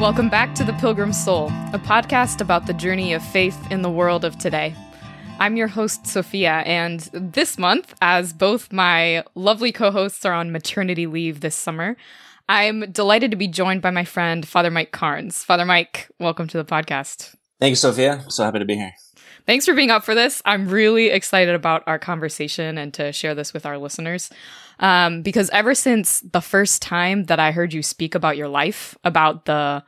Welcome back to The Pilgrim Soul, a podcast about the journey of faith in the world of today. I'm your host, Sofia, and this month, as both my lovely co hosts are on maternity leave this summer, I'm delighted to be joined by my friend, Father Mike Cairnes. Father Mike, welcome to the podcast. Thank you, Sofia. So happy to be here. Thanks for being up for this. I'm really excited about our conversation and to share this with our listeners. Um, because ever since the first time that I heard you speak about your life, about the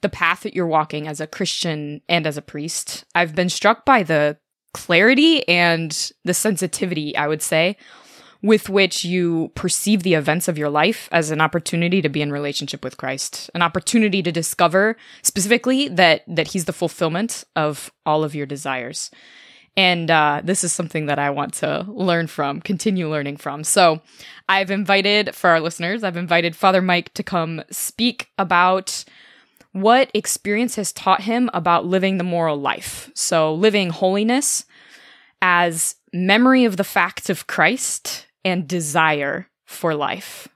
the path that you're walking as a Christian and as a priest, I've been struck by the clarity and the sensitivity, I would say, with which you perceive the events of your life as an opportunity to be in relationship with Christ, an opportunity to discover specifically that that He's the fulfillment of all of your desires. And uh, this is something that I want to learn from, continue learning from. So I've invited, for our listeners, I've invited Father Mike to come speak about what experience has taught him about living the moral life. So living holiness as memory of the facts of Christ and desire for life.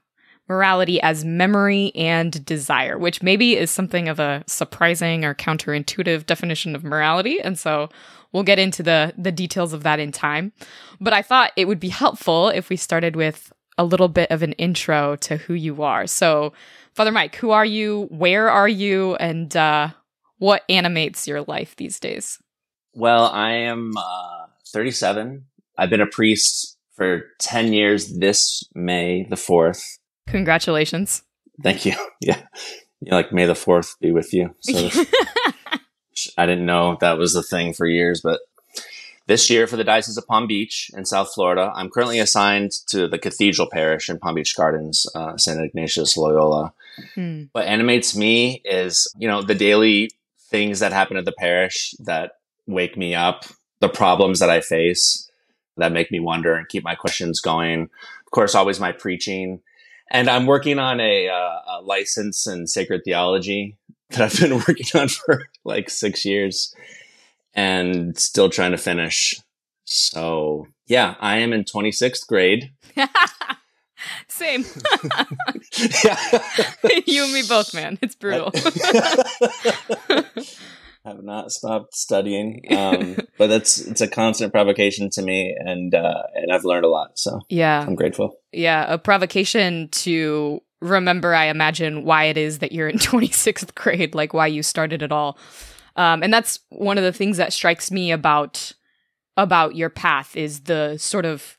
Morality as memory and desire, which maybe is something of a surprising or counterintuitive definition of morality. And so we'll get into the, the details of that in time. But I thought it would be helpful if we started with a little bit of an intro to who you are. So, Father Mike, who are you? Where are you? And uh, what animates your life these days? Well, I am uh, 37. I've been a priest for 10 years this May the 4th. Congratulations. Thank you. Yeah. yeah like, May the 4th be with you. So I didn't know that was a thing for years, but this year for the Diocese of Palm Beach in South Florida, I'm currently assigned to the Cathedral Parish in Palm Beach Gardens, uh, St. Ignatius Loyola. Hmm. What animates me is, you know, the daily things that happen at the parish that wake me up, the problems that I face, that make me wonder and keep my questions going. Of course, always my preaching. And I'm working on a, uh, a license in sacred theology that I've been working on for like six years and still trying to finish. So yeah, I am in 26th grade. Same. you and me both, man. It's brutal I have not stopped studying. Um, but that's it's a constant provocation to me, and uh, and I've learned a lot. So yeah, I'm grateful. Yeah, a provocation to remember. I imagine why it is that you're in 26th grade, like why you started it all. Um, and that's one of the things that strikes me about about your path is the sort of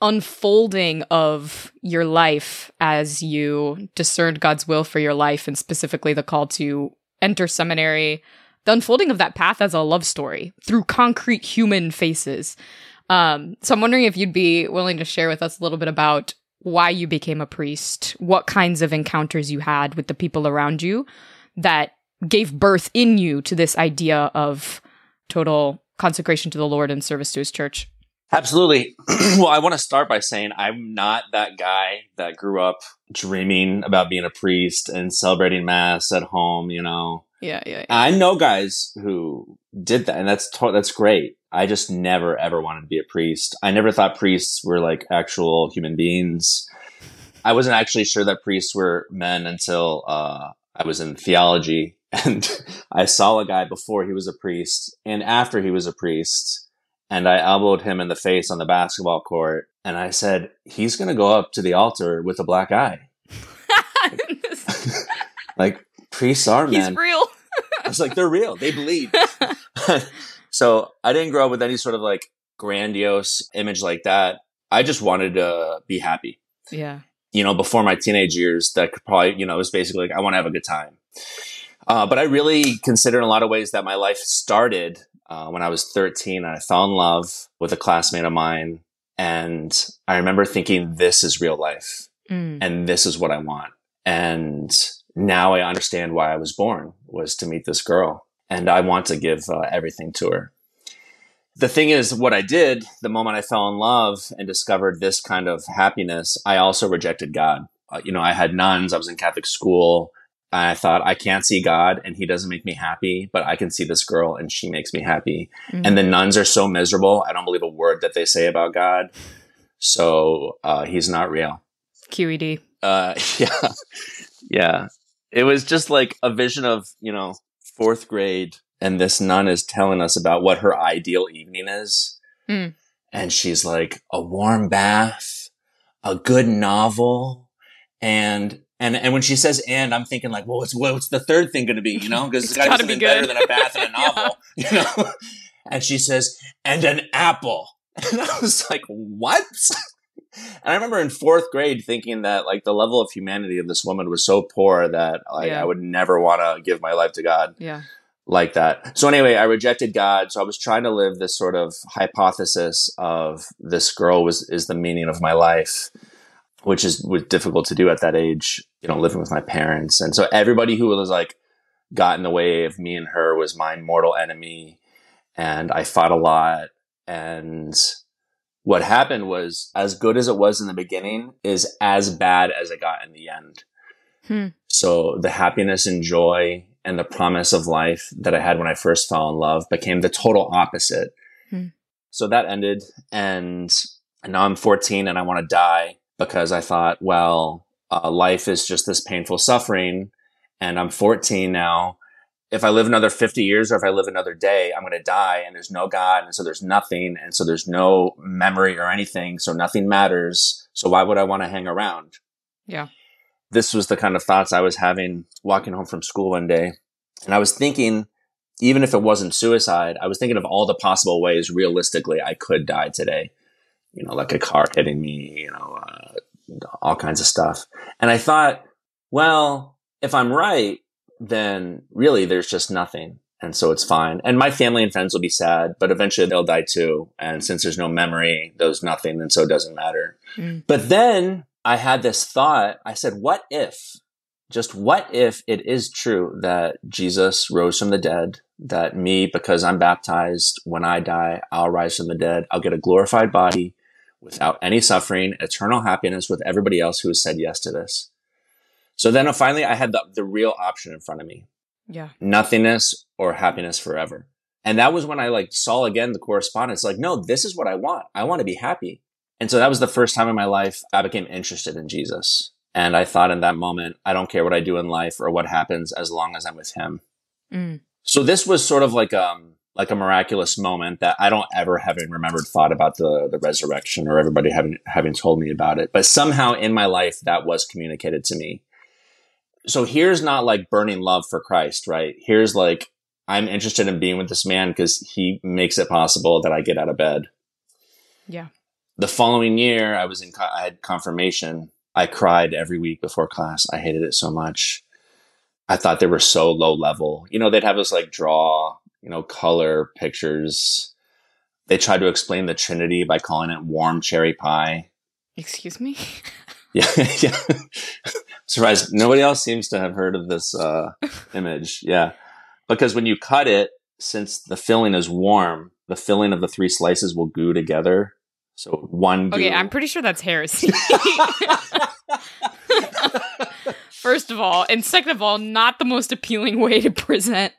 unfolding of your life as you discerned God's will for your life and specifically the call to enter seminary, the unfolding of that path as a love story through concrete human faces. Um, so I'm wondering if you'd be willing to share with us a little bit about why you became a priest, what kinds of encounters you had with the people around you that gave birth in you to this idea of total consecration to the Lord and service to his church. Absolutely. well, I want to start by saying I'm not that guy that grew up dreaming about being a priest and celebrating mass at home, you know, yeah, yeah, yeah. I know guys who did that, and that's to- that's great. I just never ever wanted to be a priest. I never thought priests were like actual human beings. I wasn't actually sure that priests were men until uh, I was in theology, and I saw a guy before he was a priest and after he was a priest, and I elbowed him in the face on the basketball court, and I said, "He's going to go up to the altar with a black eye." like priests are man. He's real. I was like, they're real. They bleed. So I didn't grow up with any sort of like grandiose image like that. I just wanted to be happy. Yeah. You know, before my teenage years, that could probably, you know, it was basically like, I want to have a good time. Uh, but I really consider in a lot of ways that my life started uh, when I was 13. I fell in love with a classmate of mine. And I remember thinking, this is real life. Mm. And this is what I want. And now I understand why I was born was to meet this girl and I want to give uh, everything to her. The thing is, what I did the moment I fell in love and discovered this kind of happiness, I also rejected God. Uh, you know, I had nuns, I was in Catholic school. I thought, I can't see God and he doesn't make me happy, but I can see this girl and she makes me happy. Mm-hmm. And the nuns are so miserable. I don't believe a word that they say about God. So uh, he's not real. QED. Uh, yeah. Yeah it was just like a vision of, you know, fourth grade. And this nun is telling us about what her ideal evening is. Mm. And she's like, a warm bath, a good novel, and and and when she says "and," I'm thinking like, well, what's what's the third thing going to be? You know, because it's got to be better than a bath and a novel. yeah. You know, and she says, "and an apple," and I was like, what? And I remember in fourth grade thinking that like the level of humanity of this woman was so poor that like Yeah. I would never want to give my life to God Yeah. like that. So anyway, I rejected God. So I was trying to live this sort of hypothesis of this girl was is the meaning of my life, which is was difficult to do at that age, you know, living with my parents. And so everybody who was like got in the way of me and her was my mortal enemy. And I fought a lot. And what happened was as good as it was in the beginning is as bad as it got in the end. Hmm. So the happiness and joy and the promise of life that I had when I first fell in love became the total opposite. Hmm. So that ended and now I'm 14 and I want to die because I thought, well, uh, life is just this painful suffering and I'm 14 now. If I live another 50 years or if I live another day, I'm going to die and there's no God. And so there's nothing. And so there's no memory or anything. So nothing matters. So why would I want to hang around? Yeah. This was the kind of thoughts I was having walking home from school one day. And I was thinking, even if it wasn't suicide, I was thinking of all the possible ways realistically I could die today. You know, like a car hitting me, you know, uh, all kinds of stuff. And I thought, well, if I'm right, then really there's just nothing. And so it's fine. And my family and friends will be sad, but eventually they'll die too. And since there's no memory, there's nothing. And so it doesn't matter. Mm. But then I had this thought. I said, what if, just what if it is true that Jesus rose from the dead, that me, because I'm baptized, when I die, I'll rise from the dead. I'll get a glorified body without any suffering, eternal happiness with everybody else who has said yes to this. So then finally I had the, the real option in front of me Yeah. nothingness or happiness forever. And that was when I like saw again the correspondence, like, no, this is what I want. I want to be happy. And so that was the first time in my life I became interested in Jesus. And I thought in that moment, I don't care what I do in life or what happens as long as I'm with him. Mm. So this was sort of like um like a miraculous moment that I don't ever having remembered thought about the the resurrection or everybody having having told me about it. But somehow in my life that was communicated to me. So here's not like burning love for Christ, right? Here's like I'm interested in being with this man because he makes it possible that I get out of bed. Yeah. The following year, I was in co- I had confirmation. I cried every week before class. I hated it so much. I thought they were so low level. You know, they'd have us like draw, you know, color pictures. They tried to explain the Trinity by calling it warm cherry pie. Excuse me? Yeah, yeah. Surprised nobody else seems to have heard of this uh, image. Yeah, because when you cut it, since the filling is warm, the filling of the three slices will goo together. So one. Okay, I'm pretty sure that's heresy. First of all, and second of all, not the most appealing way to present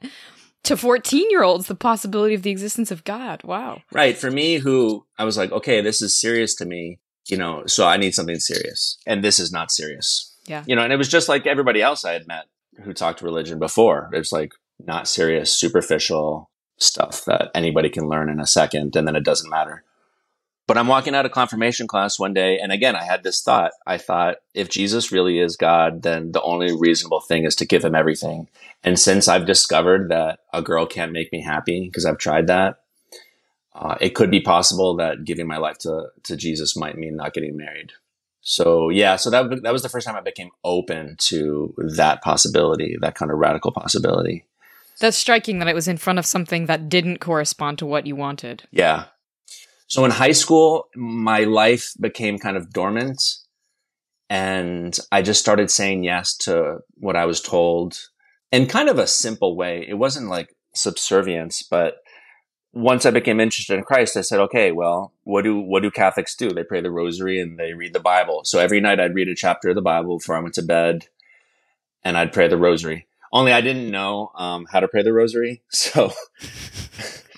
to 14 year olds the possibility of the existence of God. Wow. Right. For me, who I was like, okay, this is serious to me, you know, so I need something serious. And this is not serious. Yeah. You know, and it was just like everybody else I had met who talked religion before. It's like not serious, superficial stuff that anybody can learn in a second and then it doesn't matter. But I'm walking out of confirmation class one day, and again, I had this thought. I thought, if Jesus really is God, then the only reasonable thing is to give him everything. And since I've discovered that a girl can't make me happy because I've tried that, uh, it could be possible that giving my life to, to Jesus might mean not getting married. So yeah, so that that was the first time I became open to that possibility, that kind of radical possibility. That's striking that it was in front of something that didn't correspond to what you wanted. Yeah. So in high school, my life became kind of dormant and I just started saying yes to what I was told in kind of a simple way. It wasn't like subservience, but once I became interested in Christ, I said, okay, well, what do, what do Catholics do? They pray the rosary and they read the Bible. So every night I'd read a chapter of the Bible before I went to bed and I'd pray the rosary. Only I didn't know um, how to pray the rosary. So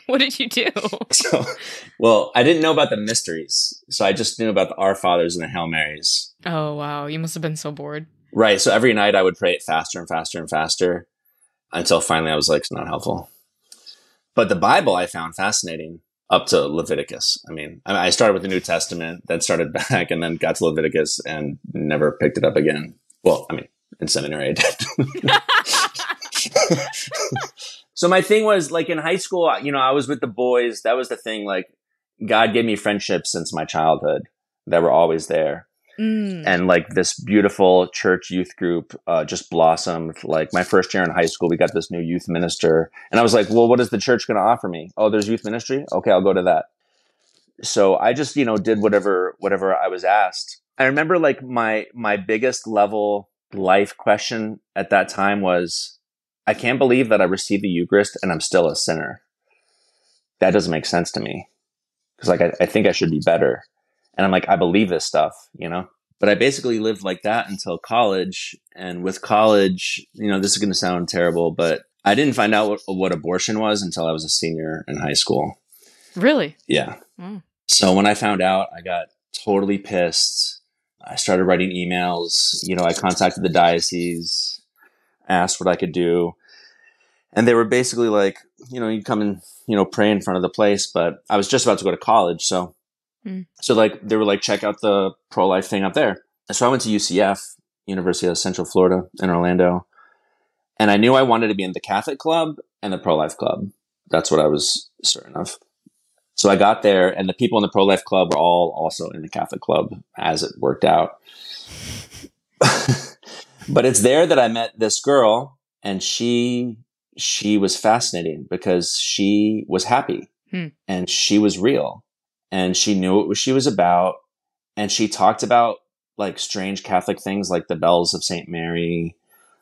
What did you do? so, well, I didn't know about the mysteries. So I just knew about the Our Fathers and the Hail Marys. Oh, wow. You must have been so bored. Right. So every night I would pray it faster and faster and faster until finally I was like, it's not helpful. But the Bible I found fascinating up to Leviticus. I mean, I started with the New Testament, then started back, and then got to Leviticus and never picked it up again. Well, I mean, in seminary I did. so my thing was like in high school, you know, I was with the boys. That was the thing. Like God gave me friendships since my childhood that were always there. Mm. And like this beautiful church youth group uh, just blossomed. Like my first year in high school, we got this new youth minister, and I was like, "Well, what is the church going to offer me? Oh, there's youth ministry. Okay, I'll go to that." So I just you know did whatever whatever I was asked. I remember like my my biggest level life question at that time was, I can't believe that I received the Eucharist and I'm still a sinner. That doesn't make sense to me because like I, I think I should be better. And I'm like, I believe this stuff, you know? But I basically lived like that until college. And with college, you know, this is going to sound terrible, but I didn't find out what, what, abortion was until I was a senior in high school. Really? Yeah. Mm. So when I found out, I got totally pissed. I started writing emails. You know, I contacted the diocese, asked what I could do. And they were basically like, you know, you come and, you know, pray in front of the place. But I was just about to go to college. So Mm. So like they were like, check out the pro life thing up there. So I went to UCF, University of Central Florida in Orlando, and I knew I wanted to be in the Catholic club and the pro life club. That's what I was certain of. So I got there, and the people in the pro life club were all also in the Catholic club, as it worked out. but it's there that I met this girl, and she she was fascinating because she was happy hmm. and she was real and she knew what she was about. And she talked about like strange Catholic things like the bells of St. Mary.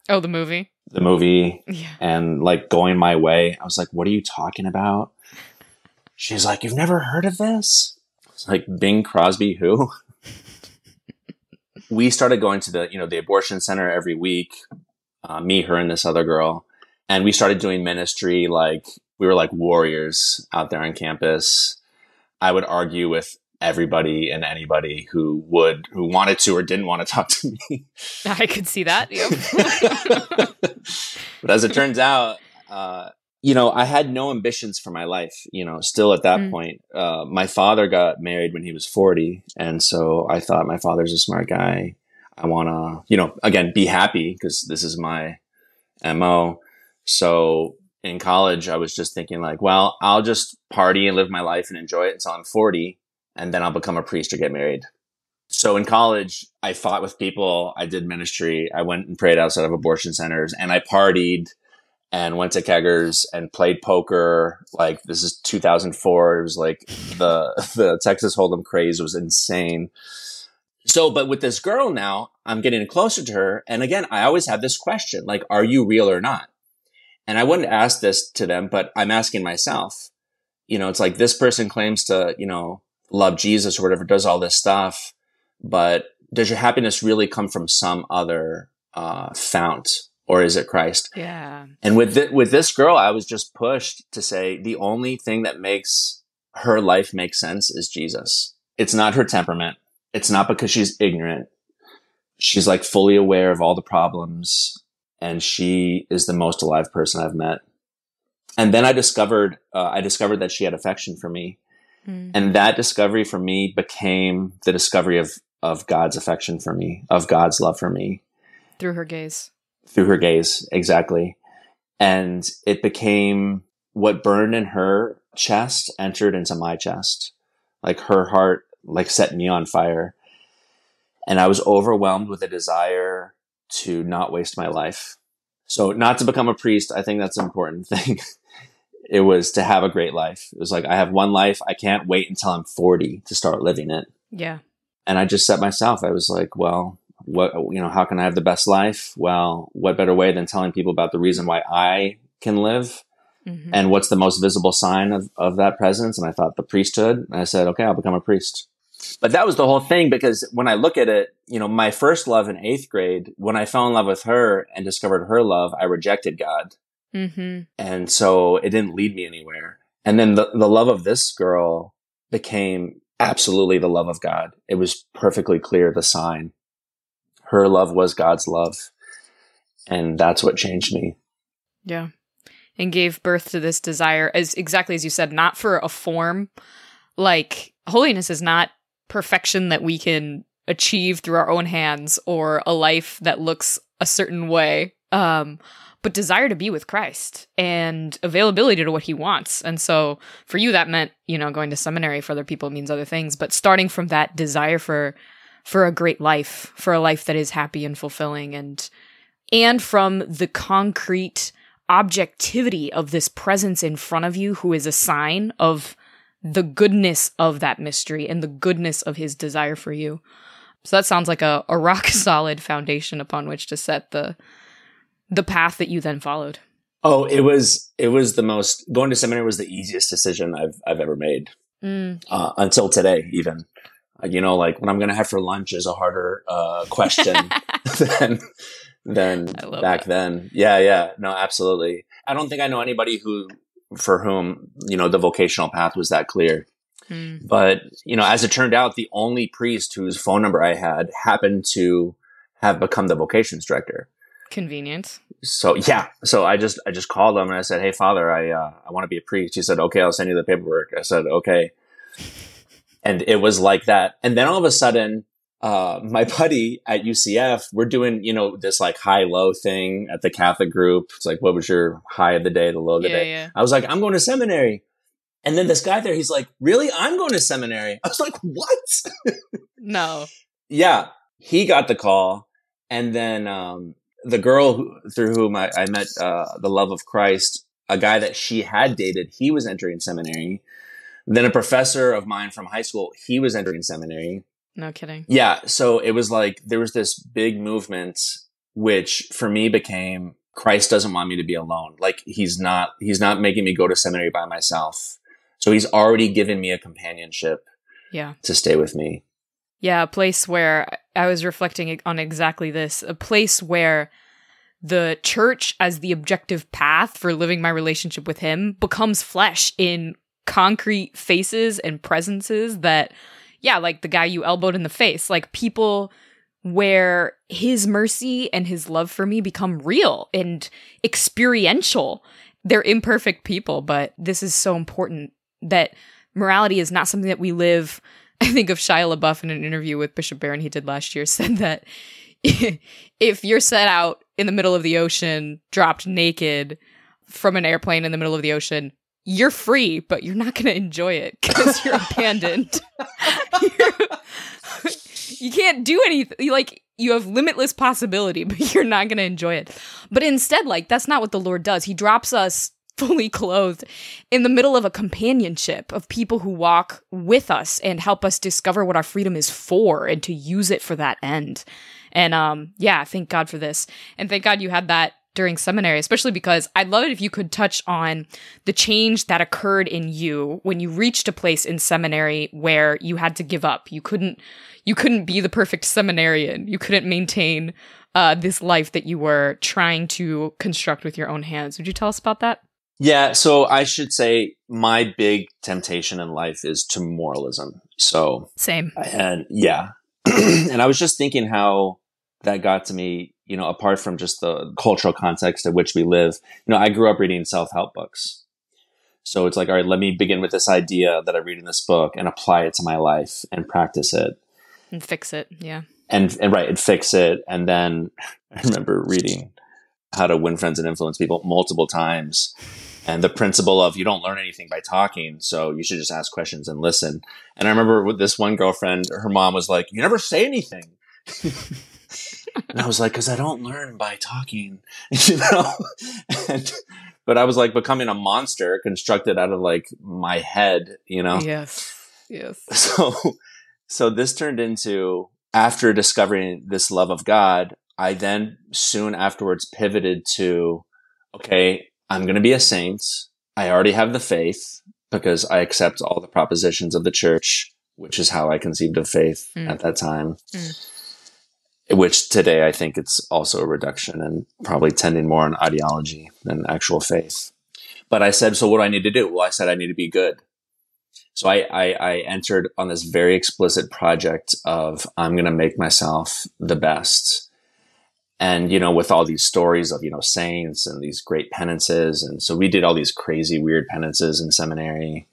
Oh, the movie. The movie. Yeah. And like going my way. I was like, what are you talking about? She's like, You've never heard of this? It's like Bing Crosby who? we started going to the, you know, the abortion center every week. Uh, me, her, and this other girl. And we started doing ministry like we were like warriors out there on campus. I would argue with everybody and anybody who would who wanted to or didn't want to talk to me. I could see that. But as it turns out, uh, you know, I had no ambitions for my life. You know, still at that mm. point, uh, my father got married when he was forty, and so I thought my father's a smart guy. I want to, you know, again, be happy because this is my mo. So in college, I was just thinking like, well, I'll just party and live my life and enjoy it until I'm 40 and then I'll become a priest or get married. So in college, I fought with people. I did ministry. I went and prayed outside of abortion centers and I partied and went to keggers and played poker. Like this is 2004. It was like the, the Texas Hold'em craze was insane. So, but with this girl now, I'm getting closer to her. And again, I always have this question, like, are you real or not? And I wouldn't ask this to them, but I'm asking myself, you know, it's like this person claims to, you know, love Jesus or whatever, does all this stuff, but does your happiness really come from some other uh, fount or is it Christ? Yeah. And with th- with this girl, I was just pushed to say the only thing that makes her life make sense is Jesus. It's not her temperament. It's not because she's ignorant. She's like fully aware of all the problems and she is the most alive person I've met. And then I discovered, uh, I discovered that she had affection for me. Mm. And that discovery for me became the discovery of, of God's affection for me, of God's love for me. Through her gaze. Through her gaze, exactly. And it became what burned in her chest entered into my chest. Like her heart, like set me on fire. And I was overwhelmed with a desire to not waste my life. So not to become a priest, I think that's an important thing. it was to have a great life. It was like, I have one life. I can't wait until I'm 40 to start living it. Yeah. And I just set myself, I was like, well, what, you know, how can I have the best life? Well, what better way than telling people about the reason why I can live mm-hmm. and what's the most visible sign of, of that presence? And I thought the priesthood. And I said, okay, I'll become a priest. But that was the whole thing because when I look at it, you know, my first love in eighth grade, when I fell in love with her and discovered her love, I rejected God. Mm-hmm. And so it didn't lead me anywhere. And then the, the love of this girl became absolutely the love of God. It was perfectly clear, the sign. her love was God's love. And that's what changed me. Yeah. And gave birth to this desire as exactly as you said, not for a form. Like holiness is not perfection that we can achieve through our own hands or a life that looks a certain way. Um, but desire to be with Christ and availability to what he wants. And so for you, that meant, you know, going to seminary for other people means other things, but starting from that desire for, for a great life, for a life that is happy and fulfilling and, and from the concrete objectivity of this presence in front of you who is a sign of the goodness of that mystery and the goodness of his desire for you. So that sounds like a, a rock solid foundation upon which to set the the path that you then followed? Oh, it was it was the most going to seminary was the easiest decision I've I've ever made mm. uh, until today. Even uh, you know, like what I'm going to have for lunch is a harder uh, question than than back that. then. Yeah, yeah, no, absolutely. I don't think I know anybody who for whom you know the vocational path was that clear. Mm. But you know, as it turned out, the only priest whose phone number I had happened to have become the vocations director. Convenient. So yeah, so I just I just called him and I said, "Hey, Father, I uh, I want to be a priest." He said, "Okay, I'll send you the paperwork." I said, "Okay," and it was like that. And then all of a sudden, uh, my buddy at UCF, we're doing you know this like high low thing at the Catholic group. It's like, what was your high of the day, the low of the yeah, day? Yeah. I was like, I'm going to seminary. And then this guy there, he's like, really? I'm going to seminary. I was like, what? no. Yeah. He got the call. And then, um, the girl who, through whom I, I met uh, the love of Christ, a guy that she had dated, he was entering seminary. Then a professor of mine from high school, he was entering seminary. No kidding. Yeah. So it was like there was this big movement, which for me became Christ doesn't want me to be alone. Like he's not, he's not making me go to seminary by myself. So he's already given me a companionship. Yeah. To stay with me. Yeah, a place where I was reflecting on exactly this. A place where the church as the objective path for living my relationship with him becomes flesh in concrete faces and presences that yeah, like the guy you elbowed in the face, like people where his mercy and his love for me become real and experiential. They're imperfect people, but this is so important that morality is not something that we live I think of Shia LaBeouf in an interview with Bishop Barron he did last year said that if you're set out in the middle of the ocean, dropped naked from an airplane in the middle of the ocean, you're free, but you're not going to enjoy it because you're abandoned. you can't do anything. Like, you have limitless possibility, but you're not going to enjoy it. But instead, like, that's not what the Lord does. He drops us fully clothed in the middle of a companionship of people who walk with us and help us discover what our freedom is for and to use it for that end. And um yeah, thank God for this. And thank God you had that during seminary, especially because I'd love it if you could touch on the change that occurred in you when you reached a place in seminary where you had to give up. You couldn't you couldn't be the perfect seminarian. You couldn't maintain uh, this life that you were trying to construct with your own hands. Would you tell us about that? Yeah, so I should say my big temptation in life is to moralism. So same. And yeah. and I was just thinking how that got to me, you know, apart from just the cultural context in which we live. You know, I grew up reading self-help books. So it's like, all right, let me begin with this idea that I read in this book and apply it to my life and practice it. And fix it. Yeah. And and right, and fix it. And then I remember reading how to win friends and influence people multiple times and the principle of you don't learn anything by talking so you should just ask questions and listen and i remember with this one girlfriend her mom was like you never say anything and i was like because i don't learn by talking you know and, but i was like becoming a monster constructed out of like my head you know yes yes so so this turned into after discovering this love of god i then soon afterwards pivoted to okay I'm going to be a saint. I already have the faith because I accept all the propositions of the church, which is how I conceived of faith mm. at that time. Mm. Which today I think it's also a reduction and probably tending more on ideology than actual faith. But I said, so what do I need to do? Well, I said I need to be good. So I, I, I entered on this very explicit project of I'm going to make myself the best and you know with all these stories of you know saints and these great penances and so we did all these crazy weird penances in seminary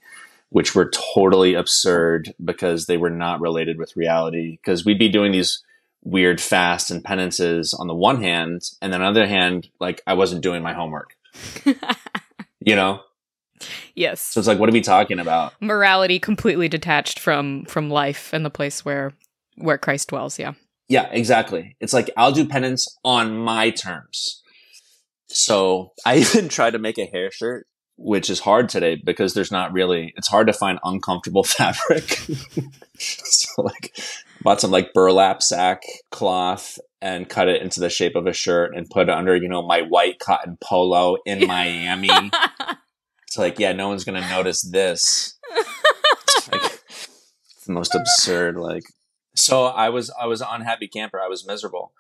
which were totally absurd because they were not related with reality because we'd be doing these weird fasts and penances on the one hand and then on the other hand like i wasn't doing my homework you know yes so it's like what are we talking about morality completely detached from from life and the place where where christ dwells yeah yeah, exactly. It's like I'll do penance on my terms. So I even tried to make a hair shirt, which is hard today because there's not really, it's hard to find uncomfortable fabric. so like bought some like burlap sack cloth and cut it into the shape of a shirt and put it under, you know, my white cotton polo in Miami. it's like, yeah, no one's to notice this. It's, like, it's the most absurd, like, so I was I was an unhappy camper. I was miserable,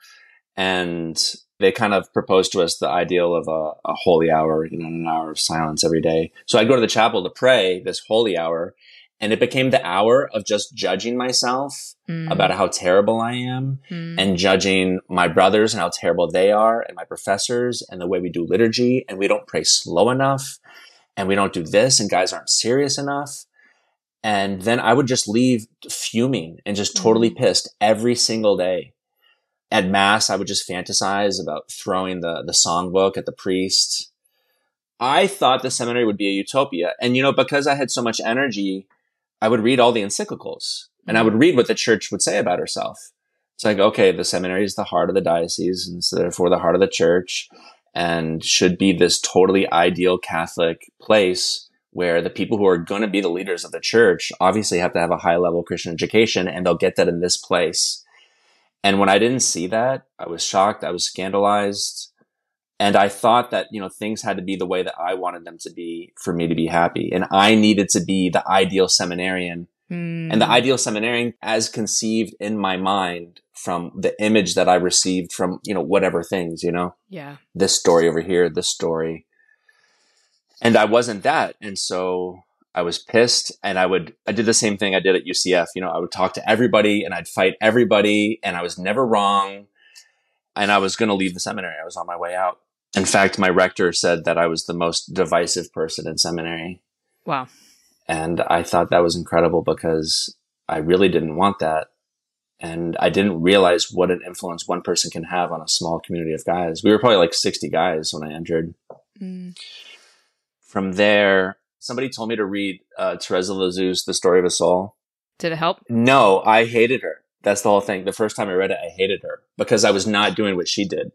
and they kind of proposed to us the ideal of a, a holy hour, you know, an hour of silence every day. So I'd go to the chapel to pray this holy hour, and it became the hour of just judging myself mm. about how terrible I am, mm. and judging my brothers and how terrible they are, and my professors and the way we do liturgy, and we don't pray slow enough, and we don't do this, and guys aren't serious enough. And then I would just leave fuming and just totally mm-hmm. pissed every single day. At mass, I would just fantasize about throwing the, the songbook at the priest. I thought the seminary would be a utopia. And, you know, because I had so much energy, I would read all the encyclicals and I would read what the church would say about herself. It's like, okay, the seminary is the heart of the diocese and so therefore the heart of the church and should be this totally ideal Catholic place where the people who are going to be the leaders of the church obviously have to have a high level Christian education and they'll get that in this place. And when I didn't see that, I was shocked. I was scandalized. And I thought that, you know, things had to be the way that I wanted them to be for me to be happy. And I needed to be the ideal seminarian. Mm. And the hmm. ideal seminarian as conceived in my mind from the image that I received from, you know, whatever things, you know? Yeah. This story over here, this story and I wasn't that. And so I was pissed and I would, I did the same thing I did at UCF. You know, I would talk to everybody and I'd fight everybody and I was never wrong. And I was going to leave the seminary. I was on my way out. In fact, my rector said that I was the most divisive person in seminary. Wow. And I thought that was incredible because I really didn't want that. And I didn't realize what an influence one person can have on a small community of guys. We were probably like 60 guys when I entered. Mm from there, somebody told me to read uh, Teresa Lisieux's The Story of a Soul. Did it help? No, I hated her. That's the whole thing. The first time I read it, I hated her because I was not doing what she did.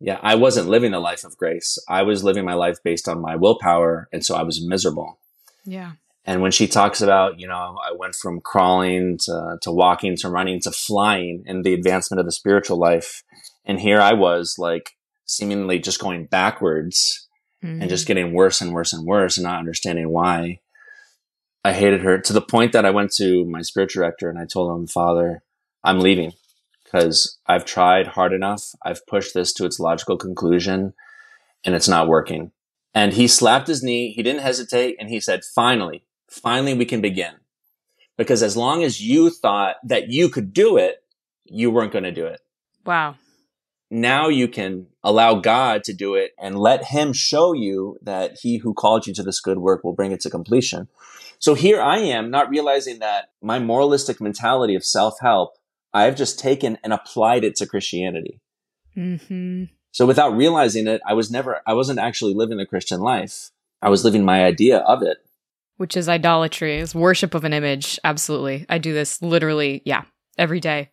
Yeah, I wasn't living the life of grace. I was living my life based on my willpower. And so I was miserable. Yeah. And when she talks about, you know, I went from crawling to, to walking to running to flying in the advancement of the spiritual life. And here I was like seemingly just going backwards mm-hmm. and just mm-hmm. getting worse and worse and worse and not understanding why. I hated her to the point that I went to my spiritual director and I told him, Father, I'm leaving because I've tried hard enough. I've pushed this to its logical conclusion and it's not working. And he slapped his knee. He didn't hesitate. And he said, finally, finally we can begin. Because as long as you thought that you could do it, you weren't going to do it. Wow now you can allow God to do it and let him show you that he who called you to this good work will bring it to completion. So here I am not realizing that my moralistic mentality of self-help, I've just taken and applied it to Christianity. Mm-hmm. So without realizing it, I was never, I wasn't actually living the Christian life. I was living my idea of it. Which is idolatry, is worship of an image. Absolutely. I do this literally, yeah, every day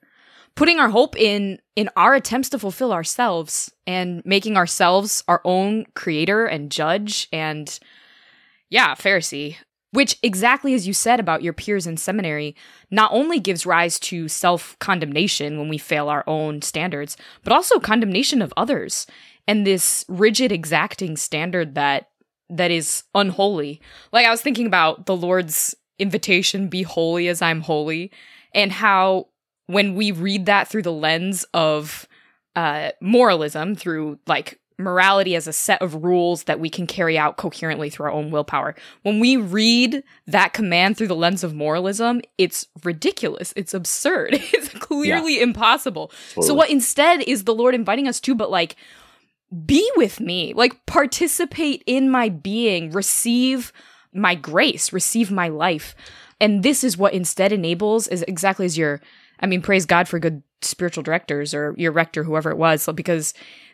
putting our hope in in our attempts to fulfill ourselves and making ourselves our own creator and judge and yeah, Pharisee. Which exactly as you said about your peers in seminary, not only gives rise to self condemnation when we fail our own standards, but also condemnation of others and this rigid exacting standard that that is unholy. Like I was thinking about the Lord's invitation, be holy as I'm holy, and how when we read that through the lens of uh, moralism, through like morality as a set of rules that we can carry out coherently through our own willpower. When we read that command through the lens of moralism, it's ridiculous. It's absurd. It's clearly yeah. impossible. Totally. So, what instead is the Lord inviting us to, but like, be with me, like, participate in my being, receive my grace, receive my life. And this is what instead enables, is exactly as your, I mean, praise God for good spiritual directors or your rector, whoever it was, because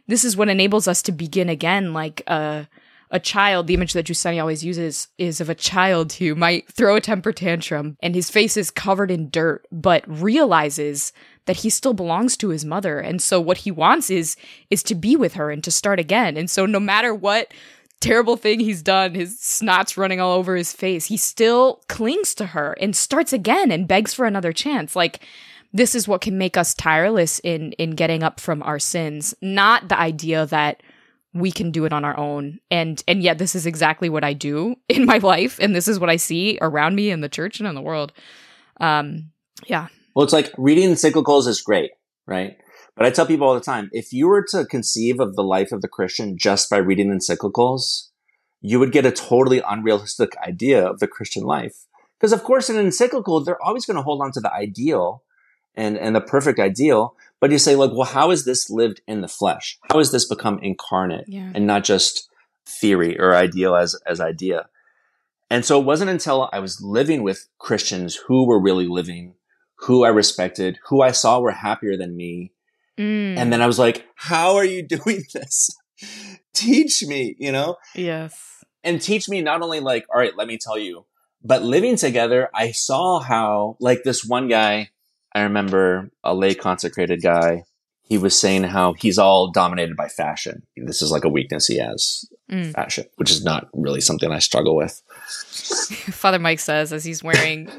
this is what enables us to begin again like a a child the image that Giussani always uses is of a child who might throw a temper tantrum and his face is covered in dirt but realizes that he still belongs to his mother. And so what he wants is is to be with her and to start again. And so no matter what terrible thing he's done his snot's running all over his face he still clings to her and starts again and begs for another chance. Like this is what can make us tireless in in getting up from our sins not the idea that we can do it on our own. And and yet this is exactly what i do in my life and this is what i see around me in the church and in the world. Um yeah. Well it's like reading encyclicals is great right? But i tell people all the time if you were to conceive of the life of the christian just by reading encyclicals you would get a totally unrealistic idea of the christian life. Because of course in an encyclical they're always going to hold on to the ideal and, and the perfect ideal. But you say, like, well, how is this lived in the flesh? How has this become incarnate yeah. and not just theory or ideal as, as idea? And so it wasn't until I was living with Christians who were really living, who I respected, who I saw were happier than me. Mm. And then I was like, how are you doing this? teach me, you know? Yes. And teach me not only like, all right, let me tell you, but living together, I saw how like this one guy, I remember a lay consecrated guy. He was saying how he's all dominated by fashion. This is like a weakness he has, mm. fashion, which is not really something I struggle with. Father Mike says as he's wearing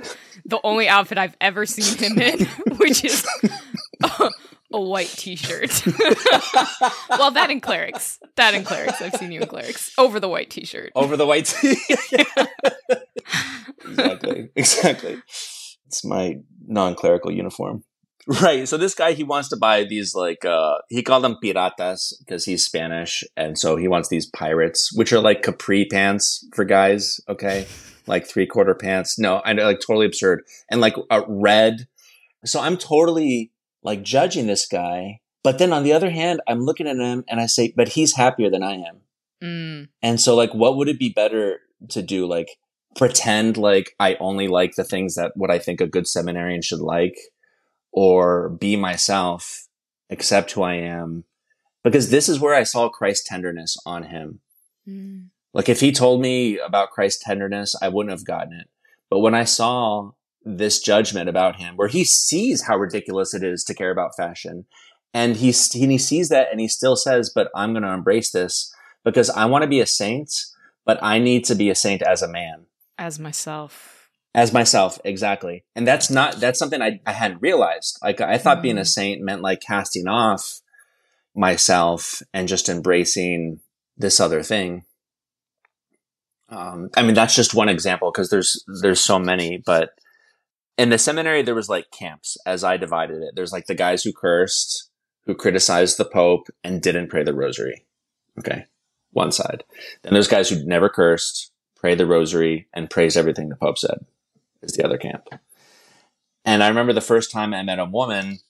the only outfit I've ever seen him in, which is a, a white t-shirt. well, that in clerics. That in clerics. I've seen you in clerics. Over the white t-shirt. Over the white t exactly. Exactly. It's my non-clerical uniform. Right. So this guy, he wants to buy these like, uh, he called them piratas because he's Spanish. And so he wants these pirates, which are like capri pants for guys. Okay. like three quarter pants. No, I know, like totally absurd. And like a red. So I'm totally like judging this guy. But then on the other hand, I'm looking at him and I say, but he's happier than I am. Mm. And so like, what would it be better to do? Like, pretend like I only like the things that what I think a good seminarian should like or be myself, accept who I am. Because this is where I saw Christ's tenderness on him. Mm. Like if he told me about Christ's tenderness, I wouldn't have gotten it. But when I saw this judgment about him, where he sees how ridiculous it is to care about fashion, and he, he sees that and he still says, but I'm going to embrace this because I want to be a saint, but I need to be a saint as a man as myself. As myself exactly. And that's not that's something i, I hadn't realized. Like i thought mm. being a mm. saint meant like casting off myself and just embracing this other thing. Um, i mean that's just one example because there's there's so many but in the seminary there was like camps as i divided it. There's like the guys who cursed who criticized the pope and didn't pray the rosary. Okay. One side. Then there's guys who never cursed pray the rosary, and praise everything the Pope said, is the other camp. And I remember the first time I met a woman,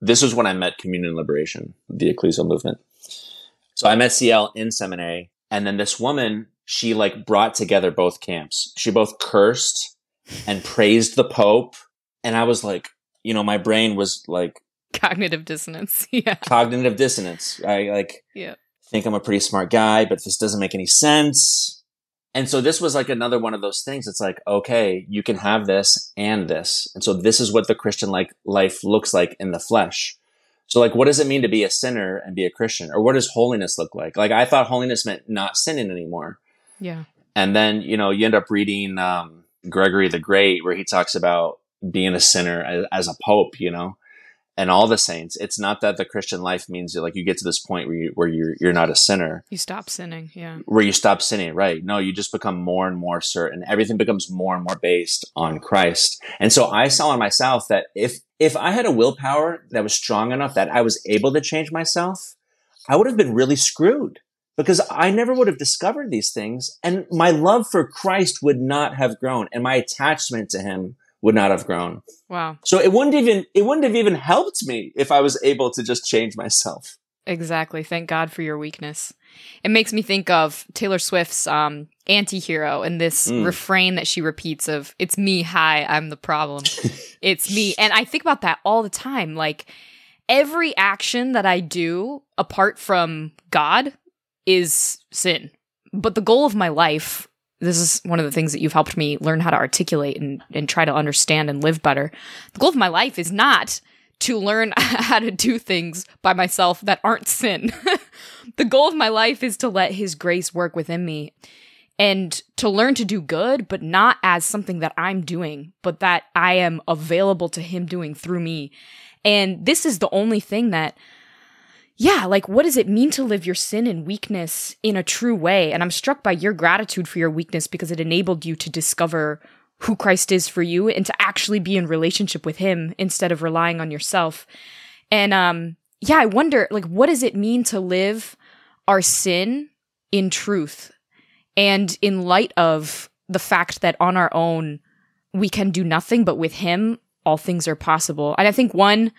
this was when I met Communion Liberation, the ecclesial movement. So I met CL in seminary, and then this woman, she like brought together both camps. She both cursed and praised the Pope. And I was like, you know, my brain was like cognitive dissonance. Yeah. Cognitive dissonance. I like yeah. think I'm a pretty smart guy, but this doesn't make any sense. And so this was like another one of those things. It's like, okay, you can have this and this. And so this is what the Christian like life looks like in the flesh. So like, what does it mean to be a sinner and be a Christian? Or what does holiness look like? Like I thought holiness meant not sinning anymore. Yeah. And then, you know, you end up reading, um, Gregory the Great, where he talks about being a sinner as, as a pope, you know, and all the saints. It's not that the Christian life means that like you get to this point where you where you're you're not a sinner. You stop sinning, yeah. Where you stop sinning, right? No, you just become more and more certain. Everything becomes more and more based on Christ. And so I saw in myself that if if I had a willpower that was strong enough that I was able to change myself, I would have been really screwed. because I never would have discovered these things and my love for Christ would not have grown and my attachment to him would not have grown. Wow. So it wouldn't even it wouldn't have even helped me if I was able to just change myself. Exactly. Thank God for your weakness. It makes me think of Taylor Swift's um, anti-hero and this mm. refrain that she repeats of "It's me, hi, I'm the problem. it's me." And I think about that all the time. Like every action that I do apart from God is sin. But the goal of my life, this is one of the things that you've helped me learn how to articulate and, and try to understand and live better. The goal of my life is not to learn how to do things by myself that aren't sin. the goal of my life is to let His grace work within me and to learn to do good, but not as something that I'm doing, but that I am available to Him doing through me. And this is the only thing that, yeah, like what does it mean to live your sin and weakness in a true way? And I'm struck by your gratitude for your weakness because it enabled you to discover who Christ is for you and to actually be in relationship with him instead of relying on yourself. And um yeah, I wonder like what does it mean to live our sin in truth and in light of the fact that on our own we can do nothing but with him all things are possible. And I think one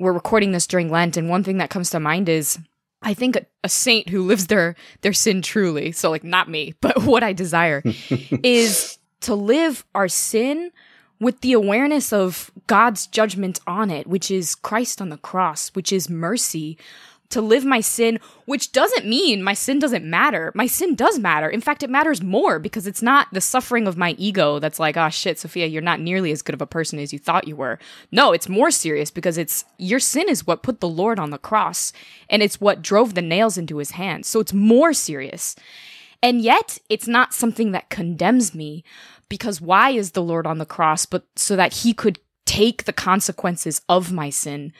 we're recording this during Lent and one thing that comes to mind is I think a, a saint who lives their their sin truly, so like not me, but what I desire is to live our sin with the awareness of God's judgment on it, which is Christ on the cross, which is mercy. To live my sin, which doesn't mean my sin doesn't matter. My sin does matter. In fact, it matters more because it's not the suffering of my ego that's like, oh shit, Sofia, you're not nearly as good of a person as you thought you were. No, it's more serious because it's your sin is what put the Lord on the cross and it's what drove the nails into his hands. So it's more serious. And yet, it's not something that condemns me because why is the Lord on the cross? But so that he could take the consequences of my sin.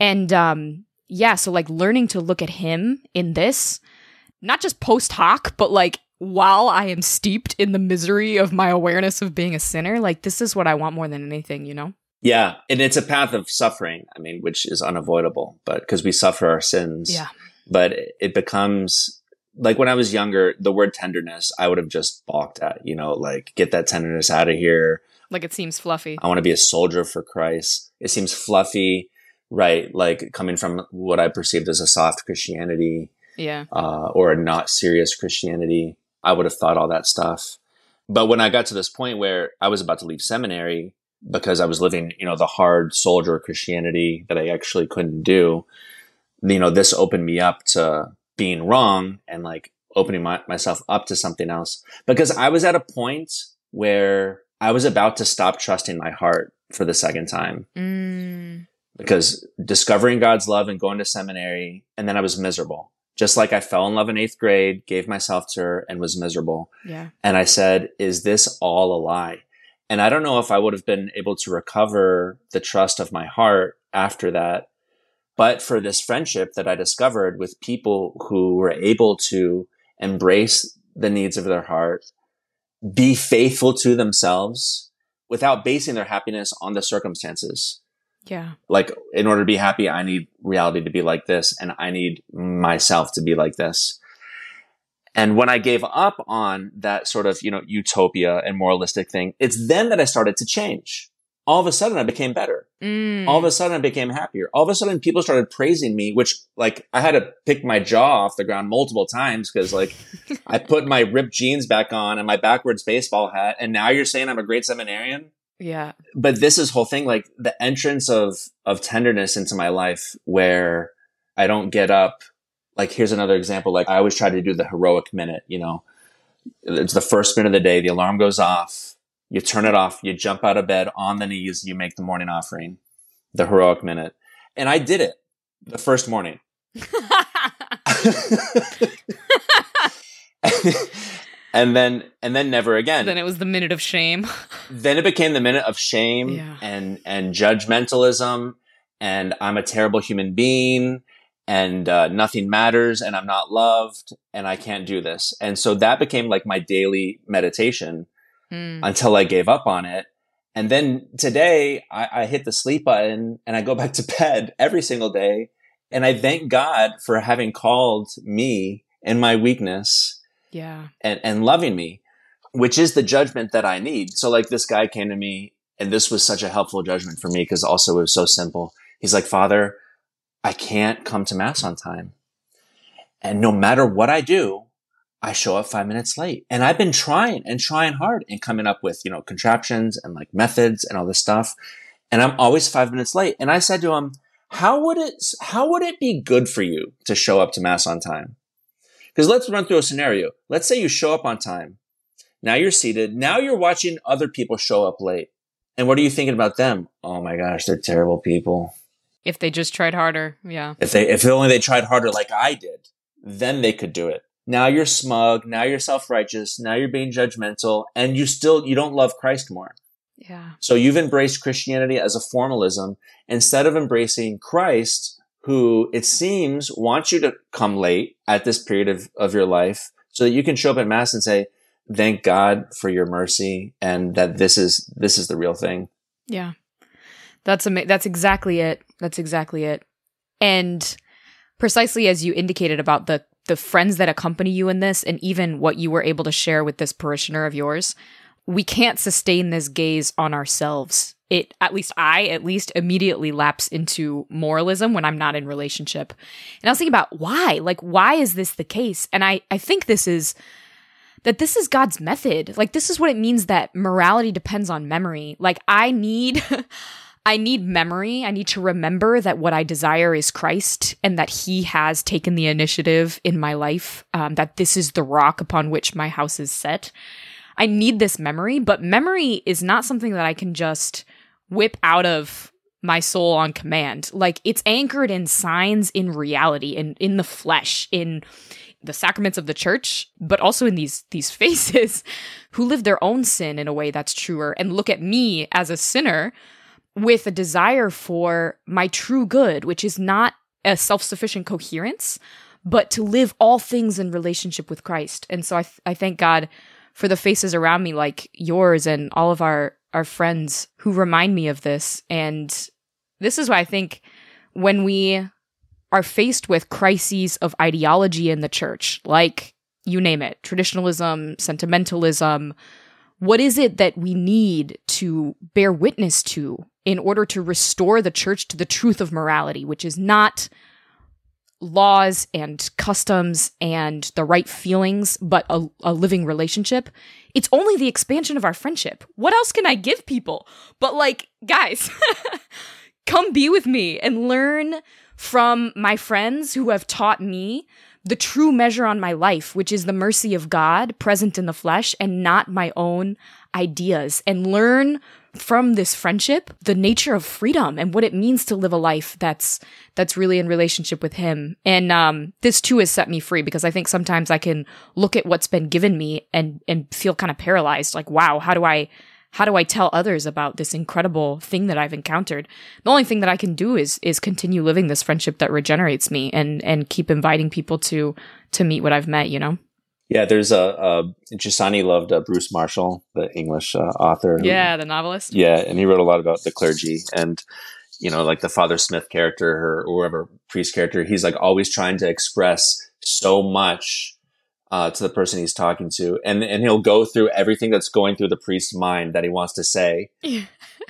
And um, yeah, so like learning to look at him in this, not just post hoc, but like while I am steeped in the misery of my awareness of being a sinner, like this is what I want more than anything, you know? Yeah. And it's a path of suffering, I mean, which is unavoidable, but because we suffer our sins. Yeah. But it becomes like when I was younger, the word tenderness, I would have just balked at, you know, like get that tenderness out of here. Like it seems fluffy. I want to be a soldier for Christ. It seems fluffy, right? Like coming from what I perceived as a soft Christianity. Yeah. Uh, or a not serious Christianity. I would have thought all that stuff. But when I got to this point where I was about to leave seminary because I was living, you know, the hard soldier Christianity that I actually couldn't do, you know, this opened me up to being wrong and like opening my, myself up to something else because I was at a point where I was about to stop trusting my heart for the second time. Mm. Because discovering God's love and going to seminary, and then I was miserable. Just like I fell in love in eighth grade, gave myself to her, and was miserable. Yeah. And I said, Is this all a lie? And I don't know if I would have been able to recover the trust of my heart after that but for this friendship that I discovered with people who were able to embrace the needs of their heart, be faithful to themselves without basing their happiness on the circumstances. Yeah. Like, in order to be happy, I need reality to be like this, and I need myself to be like this. And when I gave up on that sort of, you know, utopia and moralistic thing, it's then that I started to change all of a sudden I became better. Mm. All of a sudden I became happier. All of a sudden people started praising me, which like I had to pick my jaw off the ground multiple times because like I put my ripped jeans back on and my backwards baseball hat. And now you're saying I'm a great seminarian? Yeah. But this is whole thing, like the entrance of, of tenderness into my life where I don't get up. Like here's another example. Like I always try to do the heroic minute, you know, it's the first minute of the day. The alarm goes off you turn it off, you jump out of bed on the knees, you make the morning offering, the heroic minute. And I did it the first morning. and then and then never again. Then it was the minute of shame. then it became the minute of shame yeah. and and judgmentalism and I'm a terrible human being and uh, nothing matters and I'm not loved and I can't do this. And so that became like my daily meditation mm. until I gave up on it. And then today I, I hit the sleep button and I go back to bed every single day. And I thank God for having called me in my weakness Yeah. and, and loving me, which is the judgment that I need. So like this guy came to me and this was such a helpful judgment for me because also it was so simple. He's like, Father, I can't come to mass on time. And no matter what I do, I show up five minutes late. And I've been trying and trying hard and coming up with, you know, contraptions and like methods and all this stuff. And I'm always five minutes late. And I said to him, how would it, how would it be good for you to show up to mass on time? Because let's run through a scenario. Let's say you show up on time. Now you're seated. Now you're watching other people show up late. And what are you thinking about them? Oh my gosh, they're terrible people. If they just tried harder. Yeah. If they, if only they tried harder like I did, then they could do it. Now you're smug. Now you're self-righteous. Now you're being judgmental and you still, you don't love Christ more. Yeah. So you've embraced Christianity as a formalism instead of embracing Christ, who it seems wants you to come late at this period of, of your life so that you can show up at mass and say, thank God for your mercy and that this is, this is the real thing. Yeah. That's ama- that's exactly it. That's exactly it. And precisely as you indicated about the the friends that accompany you in this and even what you were able to share with this parishioner of yours, we can't sustain this gaze on ourselves. It at least I at least immediately lapse into moralism when I'm not in relationship. And I was thinking about why? Like why is this the case? And I I think this is that this is God's method. Like this is what it means that morality depends on memory. Like I need I need memory. I need to remember that what I desire is Christ and that He has taken the initiative in my life, um, that this is the rock upon which my house is set. I need this memory, but memory is not something that I can just whip out of my soul on command. Like it's anchored in signs in reality, in in the flesh, in the sacraments of the church, but also in these these faces who live their own sin in a way that's truer and look at me as a sinner with a desire for my true good, which is not a self sufficient coherence, but to live all things in relationship with Christ. And so I, th- I thank God for the faces around me, like yours and all of our, our friends who remind me of this. And this is why I think when we are faced with crises of ideology in the church, like you name it, traditionalism, sentimentalism, what is it that we need to bear witness to in order to restore the church to the truth of morality, which is not laws and customs and the right feelings, but a, a, living relationship? It's only the expansion of our friendship. What else can I give people? But, like, guys, come be with me and learn from my friends who have taught me the true measure on my life, which is the mercy of God present in the flesh and not my own ideas, and learn from this friendship the nature of freedom and what it means to live a life that's that's really in relationship with him and um this too has set me free because i think sometimes i can look at what's been given me and and feel kind of paralyzed like wow how do i how do I tell others about this incredible thing that I've encountered? The only thing that I can do is is continue living this friendship that regenerates me and and keep inviting people to to meet what I've met, you know. Yeah, there's a, a Giussani loved uh, Bruce Marshall, the English uh, author. Who, yeah, the novelist. Yeah, and he wrote a lot about the clergy and you know, like the Father Smith character or, or whoever priest character. He's like always trying to express so much uh, to the person he's talking to, and and he'll go through everything that's going through the priest's mind that he wants to say,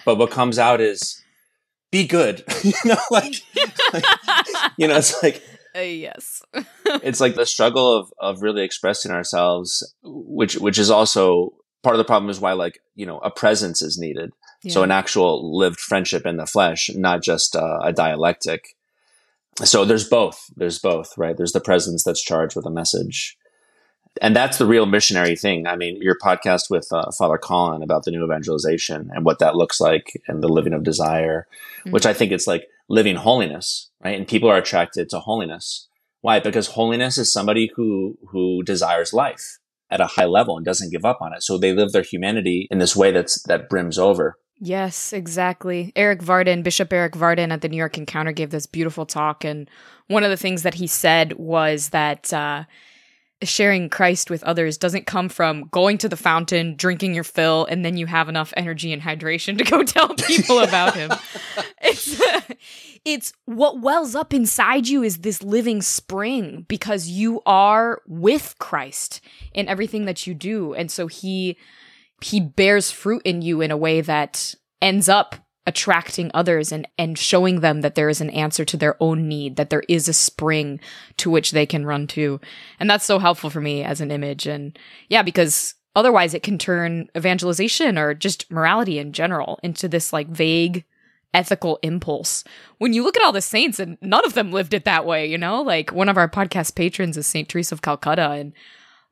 but what comes out is be good, you know, like, like you know, it's like uh, yes, it's like the struggle of of really expressing ourselves, which which is also part of the problem is why like you know a presence is needed. Yeah. So an actual lived friendship in the flesh, not just uh, a dialectic. So there's both. There's both, right? There's the presence that's charged with a message, and that's the real missionary thing. I mean, your podcast with uh, Father Colin about the new evangelization and what that looks like and the living of desire, mm-hmm. which I think it's like living holiness, right? And people are attracted to holiness. Why? Because holiness is somebody who who desires life at a high level and doesn't give up on it. So they live their humanity in this way that's that brims over. Yes, exactly. Erik Varden, Bishop Erik Varden at the New York Encounter gave this beautiful talk and one of the things that he said was that uh, sharing Christ with others doesn't come from going to the fountain, drinking your fill, and then you have enough energy and hydration to go tell people about him. it's it's what wells up inside you is this living spring because you are with Christ in everything that you do. And so he he bears fruit in you in a way that ends up attracting others and and showing them that there is an answer to their own need that there is a spring to which they can run to. And that's so helpful for me as an image. And yeah because otherwise it can turn evangelization or just morality in general into this like vague ethical impulse. When you look at all the saints and none of them lived it that way you know? Like one of our podcast patrons is saint teresa of calcutta and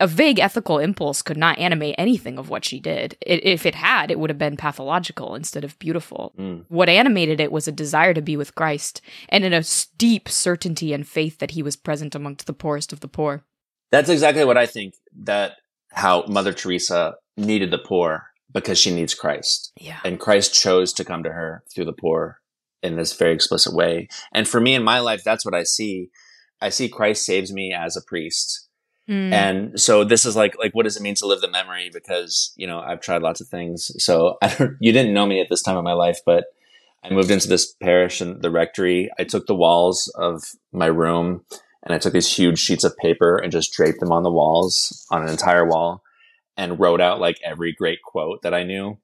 a vague ethical impulse could not animate anything of what she did. It, if it had, it would have been pathological instead of beautiful. Mm. What animated it was a desire to be with Christ and in a deep certainty and faith that he was present amongst the poorest of the poor. That's exactly what I think that how Mother Teresa needed the poor because she needs Christ. Yeah. And Christ chose to come to her through the poor in this very explicit way. And for me in my life, that's what I see. I see Christ saves me as a priest Mm. And so this is like like what does it mean to live the memory? Because you know I've tried lots of things. So I don't. You didn't know me at this time of my life, but I moved into this parish and the rectory. I took the walls of my room and I took these huge sheets of paper and just draped them on the walls on an entire wall and wrote out like every great quote that I knew.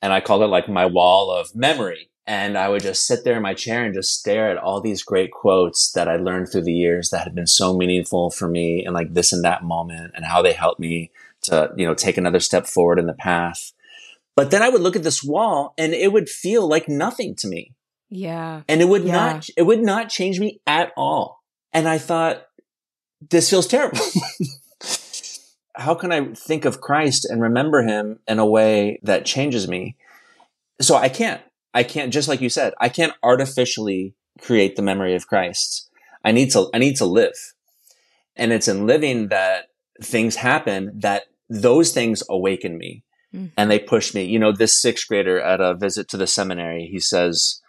And I called it like my wall of memory. And I would just sit there in my chair and just stare at all these great quotes that I learned through the years that had been so meaningful for me and like this and that moment and how they helped me to, you know, take another step forward in the path. But then I would look at this wall and it would feel like nothing to me. Yeah. And it would yeah. not, it would not change me at all. And I thought, this feels terrible. how can I think of Christ and remember him in a way that changes me? So I can't. I can't, just like you said, I can't artificially create the memory of Christ. I need to, I need to live. And it's in living that things happen that those things awaken me mm. and they push me. You know, this sixth grader at a visit to the seminary, he says,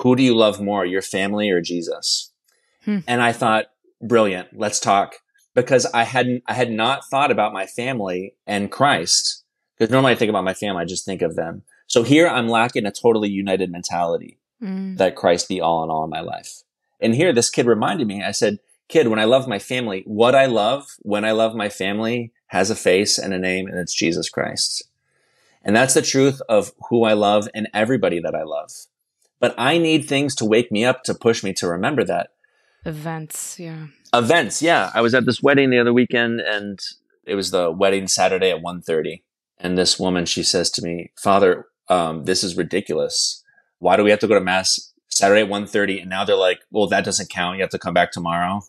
who do you love more, your family or Jesus? Hmm. And I thought, brilliant. Let's talk because I hadn't, I had not thought about my family and Christ. Because normally I think about my family, I just think of them. So here I'm lacking a totally united mentality mm. that Christ be all in all in my life. And here this kid reminded me, I said, kid, when I love my family, what I love when I love my family has a face and a name and it's Jesus Christ. And that's the truth of who I love and everybody that I love. But I need things to wake me up to push me to remember that. Events, yeah. Events, yeah. I was at this wedding the other weekend and it was the wedding Saturday at 1.30. And this woman, she says to me, Father, um, this is ridiculous. Why do we have to go to mass Saturday at 1.30? And now they're like, well, that doesn't count. You have to come back tomorrow.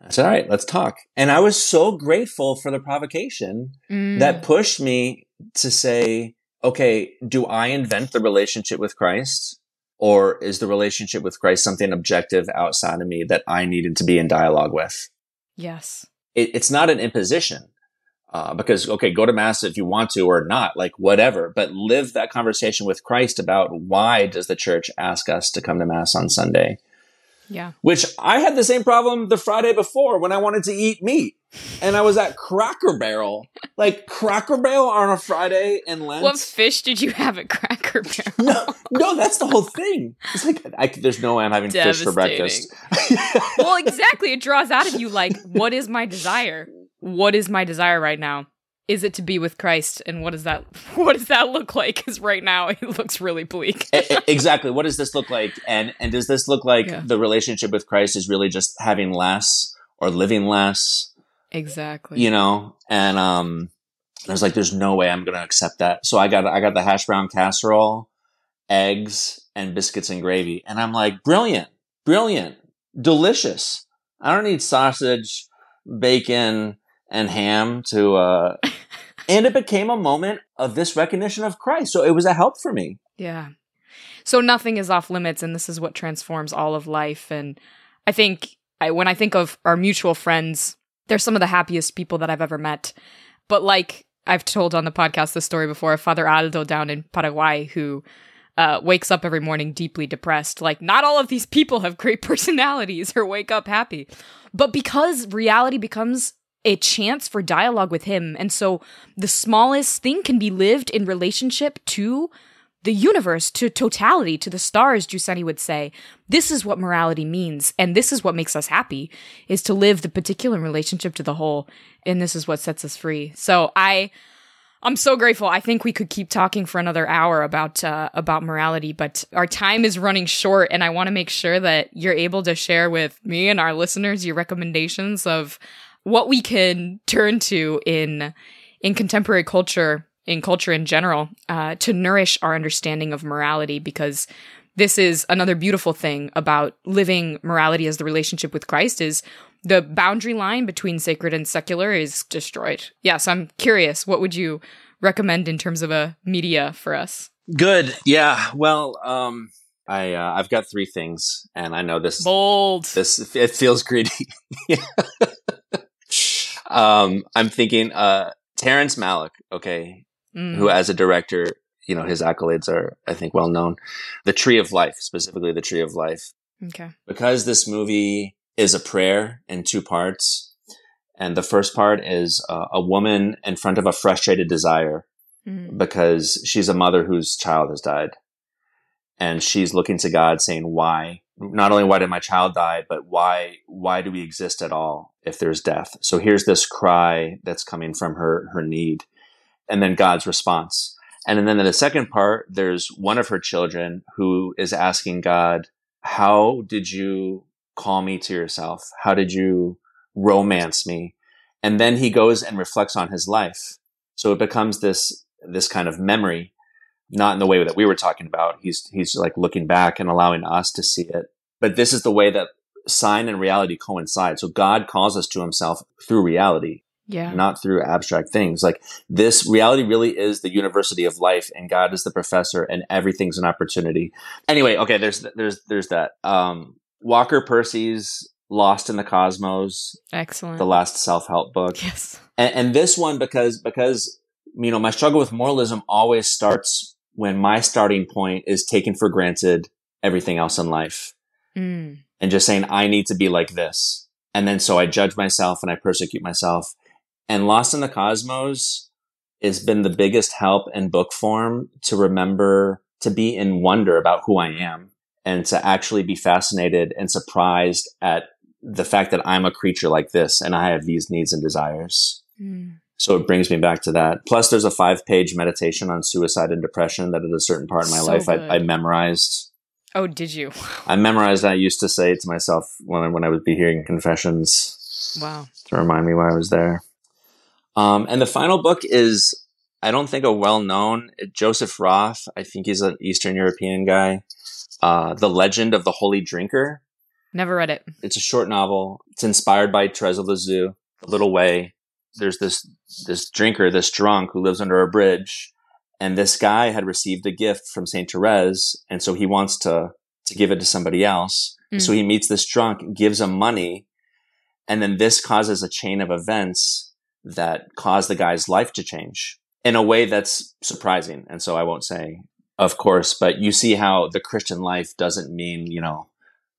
I said, all right, let's talk. And I was so grateful for the provocation mm. that pushed me to say, okay, do I invent the relationship with Christ? Or is the relationship with Christ something objective outside of me that I needed to be in dialogue with? Yes. It, it's not an imposition uh, because okay go to mass if you want to or not like whatever but live that conversation with christ about why does the church ask us to come to mass on sunday? Yeah. Which i had the same problem the friday before when i wanted to eat meat. And i was at cracker barrel. Like cracker barrel on a friday in lent? What fish did you have at cracker barrel? No no that's the whole thing. It's like I, there's no way i'm having fish for breakfast. Well exactly. It draws out of you like what is my desire what is my desire right now? Is it to be with Christ? And what does that what does that look like? Because right now it looks really bleak. exactly. What does this look like? And and does this look like yeah. the relationship with Christ is really just having less or living less? Exactly. You know, and um, I was like, "There's no way I'm going to accept that." So I got I got the hash brown casserole, eggs, and biscuits and gravy, and I'm like, "Brilliant, brilliant, delicious." I don't need sausage, bacon, and ham to uh and it became a moment of this recognition of Christ. So it was a help for me. Yeah. So nothing is off limits and this is what transforms all of life and I think I, when I think of our mutual friends, they're some of the happiest people that I've ever met. But like I've told on the podcast the story before Father Aldo down in Paraguay who uh, wakes up every morning deeply depressed. Like, not all of these people have great personalities or wake up happy. But because reality becomes a chance for dialogue with him. And so the smallest thing can be lived in relationship to the universe to totality, to the stars, Giussani would say, this is what morality means. And this is what makes us happy is to live the particular relationship to the whole. And this is what sets us free. So I, I'm so grateful. I think we could keep talking for another hour about uh, about morality, but our time is running short, and I want to make sure that you're able to share with me and our listeners your recommendations of what we can turn to in in contemporary culture, in culture in general, uh, to nourish our understanding of morality. Because this is another beautiful thing about living morality as the relationship with Christ is the boundary line between sacred and secular is destroyed. Yes, I'm curious. What would you recommend in terms of a media for us? Good. Yeah. Well, um, I uh, I've got three things, and I know this bold. This it feels greedy. um, I'm thinking uh, Terrence Malick. Okay, mm. who as a director, you know, his accolades are I think well known. The Tree of Life, specifically the Tree of Life. Okay. Because this movie is a prayer in two parts. And the first part is uh, a woman in front of a frustrated desire mm-hmm. because she's a mother whose child has died. And she's looking to God saying, why? Not only why did my child die, but why, why do we exist at all if there's death? So here's this cry that's coming from her, her need. And then God's response. And then in the second part, there's one of her children who is asking God, how did you call me to yourself? How did you romance me? And then he goes and reflects on his life. So it becomes this, this kind of memory, not in the way that we were talking about. He's, he's like looking back and allowing us to see it. But this is the way that sign and reality coincide. So God calls us to himself through reality. Yeah. Not through abstract things. Like this reality really is the university of life and God is the professor and everything's an opportunity. Anyway, okay, there's there's there's that. Um Walker Percy's Lost in the Cosmos. Excellent. The last self-help book. Yes. And, and this one because because you know my struggle with moralism always starts when my starting point is taken for granted everything else in life. Mm. And just saying I need to be like this. And then so I judge myself and I persecute myself. And Lost in the Cosmos has been the biggest help in book form to remember to be in wonder about who I am and to actually be fascinated and surprised at the fact that I'm a creature like this and I have these needs and desires. Mm. So it brings me back to that. Plus, there's a five page meditation on suicide and depression that at a certain part in my so life I, I, memorized. Oh, did you? I memorized. I used to say to myself when I, when I would be hearing confessions. Wow. To remind me why I was there. Um, and the final book is, I don't think a well known Joseph Roth. I think he's an Eastern European guy uh, The Legend of the Holy Drinker. Never read it. It's a short novel. It's inspired by of Lisieux, A Little Way. There's this, this drinker, this drunk who lives under a bridge. And this guy had received a gift from St. Therese. And so he wants to, to give it to somebody else. Mm. So he meets this drunk, gives him money. And then this causes a chain of events that cause the guy's life to change in a way that's surprising. And so I won't say of course, but you see how the Christian life doesn't mean, you know,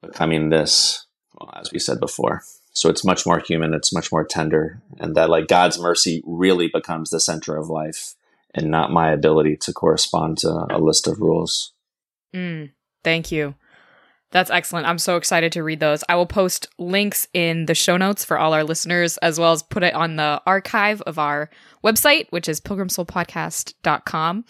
becoming this, well, as we said before. So it's much more human, it's much more tender, and that like God's mercy really becomes the center of life and not my ability to correspond to a list of rules. Mm, thank you. That's excellent. I'm so excited to read those. I will post links in the show notes for all our listeners, as well as put it on the archive of our website, which is pilgrimsoulpodcast.com.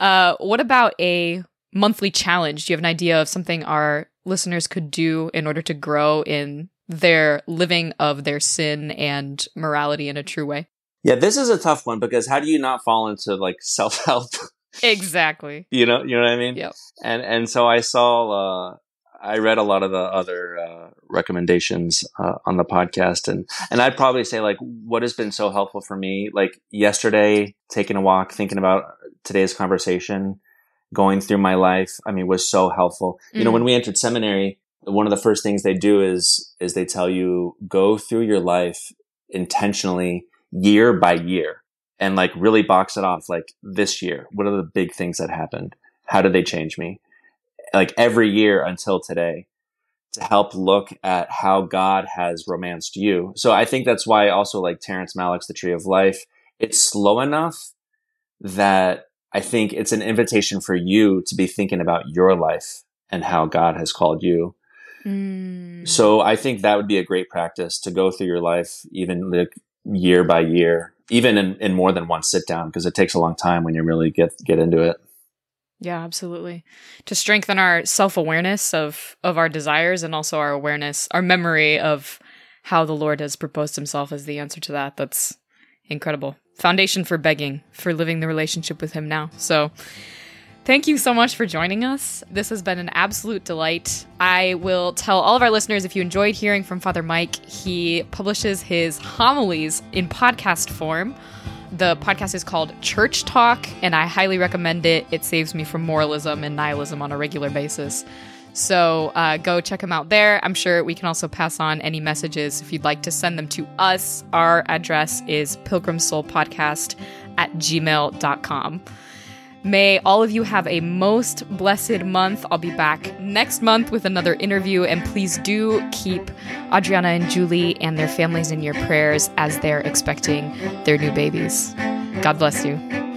Uh, what about a monthly challenge? Do you have an idea of something our listeners could do in order to grow in their living of their sin and morality in a true way? Yeah, this is a tough one because how do you not fall into like self help? exactly. you know, you know what I mean? Yeah. And and so I saw uh I read a lot of the other uh, recommendations uh, on the podcast, and and I'd probably say like what has been so helpful for me. Like yesterday, taking a walk, thinking about today's conversation, going through my life. I mean, was so helpful. Mm. You know, when mm. we entered seminary, one of the first things they do is is they tell you go through your life intentionally, year by year, and like really box it off. Like this year, what are the big things that happened? How did they change me? like every year until today to help look at how God has romanced you. So I think that's why also like Terrence Malick's The Tree of Life, it's slow enough that I think it's an invitation for you to be thinking about your life and how God has called you. Mm. So I think that would be a great practice to go through your life, even like year by year, even in, in more than one sit down, because it takes a long time when you really get get into it. Yeah, absolutely. To strengthen our self-awareness of of our desires and also our awareness, our memory of how the Lord has proposed himself as the answer to that. That's incredible. Foundation for begging, for living the relationship with him now. So, Thank you so much for joining us. This has been an absolute delight. I will tell all of our listeners if you enjoyed hearing from Father Mike, he publishes his homilies in podcast form the podcast is called Church Talk, and I highly recommend it. It saves me from moralism and nihilism on a regular basis. So uh, go check him out there. I'm sure we can also pass on any messages if you'd like to send them to us. Our address is pilgrimsoulpodcast at gmail.com. May all of you have a most blessed month. I'll be back next month with another interview, and please do keep Adriana and Julie and their families in your prayers as they're expecting their new babies. God bless you.